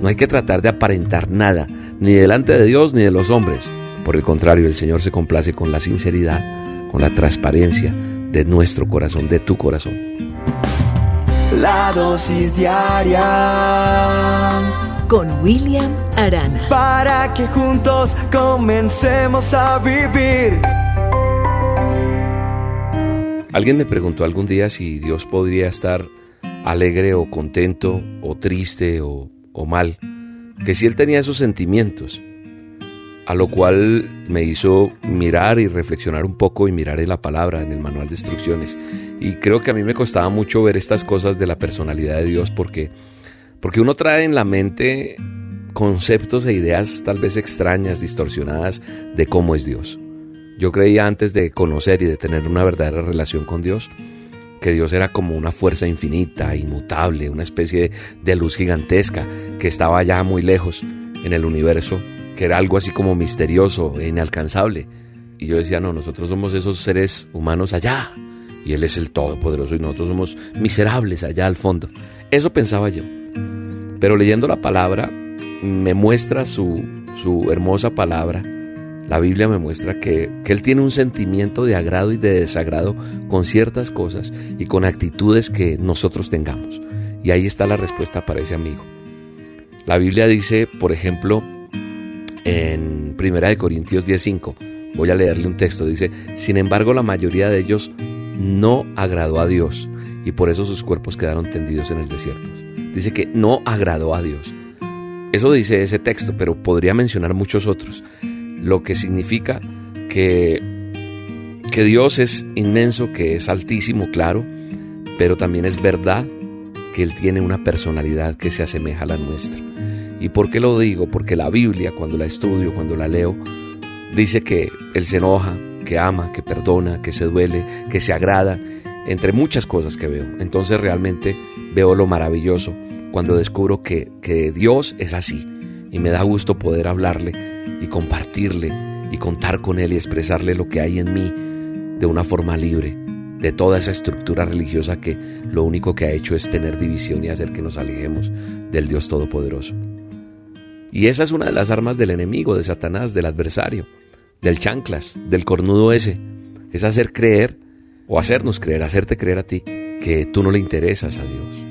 No hay que tratar de aparentar nada, ni delante de Dios ni de los hombres. Por el contrario, el Señor se complace con la sinceridad, con la transparencia de nuestro corazón, de tu corazón. La dosis diaria con William Arana. Para que juntos comencemos a vivir. Alguien me preguntó algún día si Dios podría estar alegre o contento o triste o, o mal, que si Él tenía esos sentimientos a lo cual me hizo mirar y reflexionar un poco y mirar en la palabra, en el manual de instrucciones. Y creo que a mí me costaba mucho ver estas cosas de la personalidad de Dios porque, porque uno trae en la mente conceptos e ideas tal vez extrañas, distorsionadas de cómo es Dios. Yo creía antes de conocer y de tener una verdadera relación con Dios, que Dios era como una fuerza infinita, inmutable, una especie de luz gigantesca que estaba ya muy lejos en el universo que era algo así como misterioso e inalcanzable. Y yo decía, no, nosotros somos esos seres humanos allá. Y Él es el Todopoderoso y nosotros somos miserables allá al fondo. Eso pensaba yo. Pero leyendo la palabra, me muestra su, su hermosa palabra. La Biblia me muestra que, que Él tiene un sentimiento de agrado y de desagrado con ciertas cosas y con actitudes que nosotros tengamos. Y ahí está la respuesta para ese amigo. La Biblia dice, por ejemplo, en 1 Corintios 10:5. Voy a leerle un texto. Dice, sin embargo la mayoría de ellos no agradó a Dios y por eso sus cuerpos quedaron tendidos en el desierto. Dice que no agradó a Dios. Eso dice ese texto, pero podría mencionar muchos otros. Lo que significa que, que Dios es inmenso, que es altísimo, claro, pero también es verdad que Él tiene una personalidad que se asemeja a la nuestra. ¿Y por qué lo digo? Porque la Biblia, cuando la estudio, cuando la leo, dice que Él se enoja, que ama, que perdona, que se duele, que se agrada, entre muchas cosas que veo. Entonces realmente veo lo maravilloso cuando descubro que, que Dios es así y me da gusto poder hablarle y compartirle y contar con Él y expresarle lo que hay en mí de una forma libre de toda esa estructura religiosa que lo único que ha hecho es tener división y hacer que nos alejemos del Dios Todopoderoso. Y esa es una de las armas del enemigo, de Satanás, del adversario, del chanclas, del cornudo ese. Es hacer creer o hacernos creer, hacerte creer a ti que tú no le interesas a Dios.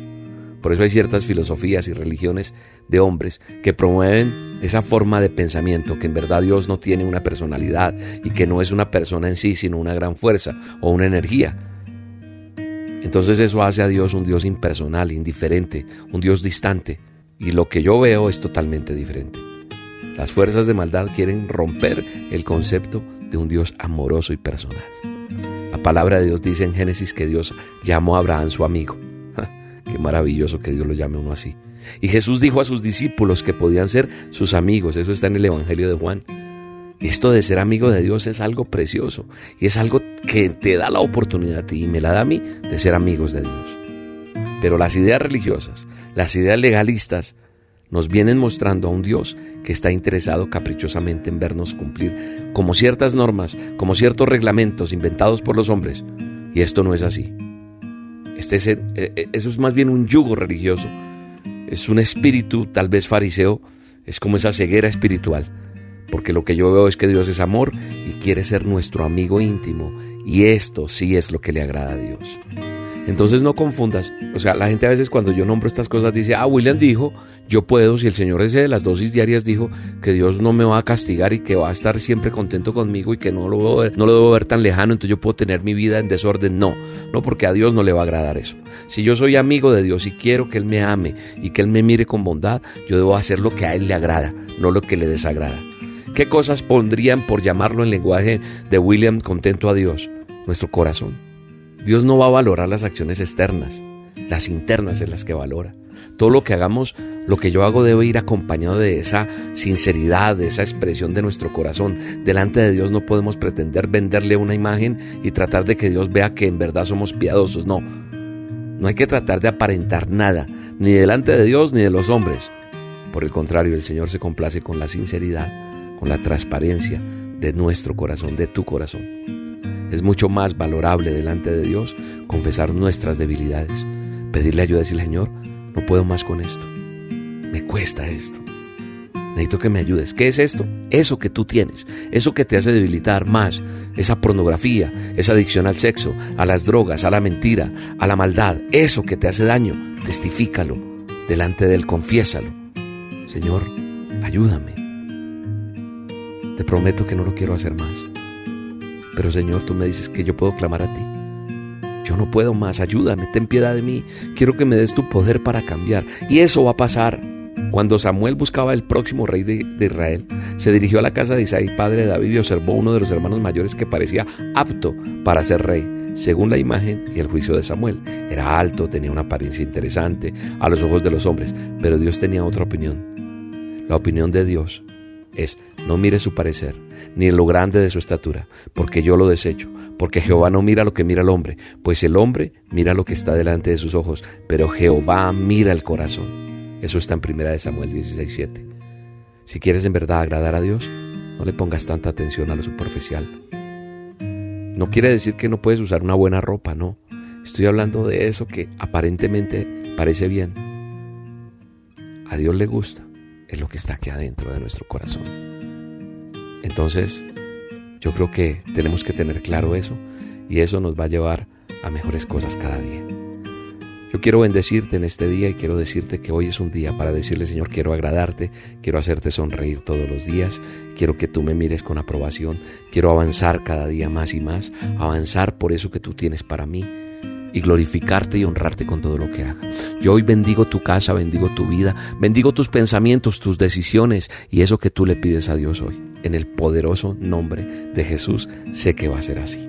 Por eso hay ciertas filosofías y religiones de hombres que promueven esa forma de pensamiento, que en verdad Dios no tiene una personalidad y que no es una persona en sí, sino una gran fuerza o una energía. Entonces eso hace a Dios un Dios impersonal, indiferente, un Dios distante, y lo que yo veo es totalmente diferente. Las fuerzas de maldad quieren romper el concepto de un Dios amoroso y personal. La palabra de Dios dice en Génesis que Dios llamó a Abraham su amigo. Qué maravilloso que Dios lo llame uno así. Y Jesús dijo a sus discípulos que podían ser sus amigos. Eso está en el Evangelio de Juan. Esto de ser amigo de Dios es algo precioso y es algo que te da la oportunidad y me la da a mí de ser amigos de Dios. Pero las ideas religiosas, las ideas legalistas, nos vienen mostrando a un Dios que está interesado caprichosamente en vernos cumplir como ciertas normas, como ciertos reglamentos inventados por los hombres. Y esto no es así. Este es, eh, eh, eso es más bien un yugo religioso. Es un espíritu, tal vez fariseo, es como esa ceguera espiritual. Porque lo que yo veo es que Dios es amor y quiere ser nuestro amigo íntimo. Y esto sí es lo que le agrada a Dios. Entonces no confundas. O sea, la gente a veces cuando yo nombro estas cosas dice, ah, William dijo, yo puedo, si el Señor ese de las dosis diarias dijo que Dios no me va a castigar y que va a estar siempre contento conmigo y que no lo, ver, no lo debo ver tan lejano, entonces yo puedo tener mi vida en desorden. No, no porque a Dios no le va a agradar eso. Si yo soy amigo de Dios y quiero que Él me ame y que Él me mire con bondad, yo debo hacer lo que a Él le agrada, no lo que le desagrada. ¿Qué cosas pondrían por llamarlo en lenguaje de William contento a Dios? Nuestro corazón Dios no va a valorar las acciones externas, las internas es las que valora. Todo lo que hagamos, lo que yo hago debe ir acompañado de esa sinceridad, de esa expresión de nuestro corazón. Delante de Dios no podemos pretender venderle una imagen y tratar de que Dios vea que en verdad somos piadosos. No, no hay que tratar de aparentar nada, ni delante de Dios ni de los hombres. Por el contrario, el Señor se complace con la sinceridad, con la transparencia de nuestro corazón, de tu corazón. Es mucho más valorable delante de Dios confesar nuestras debilidades, pedirle ayuda y decirle, Señor, no puedo más con esto. me cuesta esto. Necesito que me ayudes. ¿Qué es esto? Eso que tú tienes, eso que te hace debilitar más, esa pornografía, esa adicción al sexo, a las drogas, a la mentira, a la maldad, eso que te hace daño, testifícalo delante de Él, confiésalo. Señor, ayúdame. Te prometo que no lo quiero hacer más. Pero Señor, tú me dices que yo puedo clamar a ti. Yo no puedo más, ayúdame, ten piedad de mí. Quiero que me des tu poder para cambiar. Y eso va a pasar. Cuando Samuel buscaba el próximo rey de, Israel, se dirigió a la casa de Isaí, padre de David, y observó uno de los hermanos mayores que parecía apto para ser rey, según la imagen y el juicio de Samuel. Era alto, tenía una apariencia interesante a los ojos de los hombres, pero Dios tenía otra opinión. La opinión de Dios es, no mire su parecer, ni lo grande de su estatura, porque yo lo desecho, porque Jehová no mira lo que mira el hombre, pues el hombre mira lo que está delante de sus ojos, pero Jehová mira el corazón. Eso está en 1 Samuel 16:7. Si quieres en verdad agradar a Dios, no le pongas tanta atención a lo superficial. No quiere decir que no puedes usar una buena ropa, no. Estoy hablando de eso que aparentemente parece bien. A Dios le gusta, es lo que está aquí adentro de nuestro corazón. Entonces, yo creo que tenemos que tener claro eso y eso nos va a llevar a mejores cosas cada día. Yo quiero bendecirte en este día y quiero decirte que hoy es un día para decirle, Señor, quiero agradarte, quiero hacerte sonreír todos los días, quiero que tú me mires con aprobación, quiero avanzar cada día más y más, avanzar por eso que tú tienes para mí y glorificarte y honrarte con todo lo que haga. Yo hoy bendigo tu casa, bendigo tu vida, bendigo tus pensamientos, tus decisiones y eso que tú le pides a Dios hoy. En el poderoso nombre de Jesús sé que va a ser así.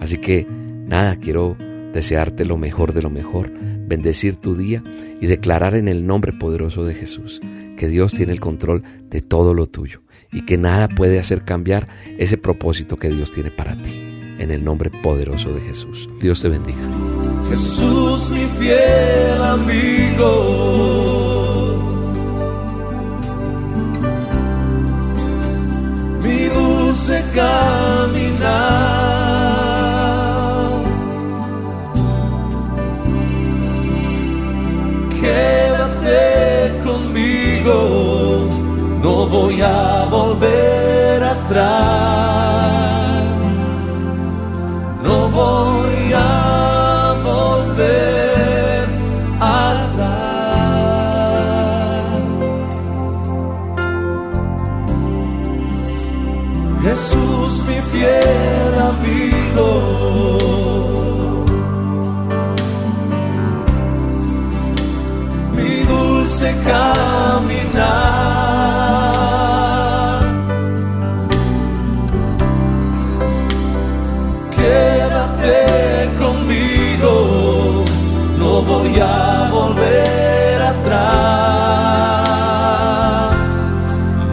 Así que nada, quiero desearte lo mejor de lo mejor, bendecir tu día y declarar en el nombre poderoso de Jesús que Dios tiene el control de todo lo tuyo y que nada puede hacer cambiar ese propósito que Dios tiene para ti. En el nombre poderoso de Jesús. Dios te bendiga. Jesús mi fiel amigo. Mi dulce caminar voy a volver atrás.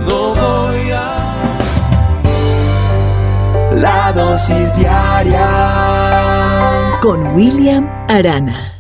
No voy a... La dosis diaria con William Arana.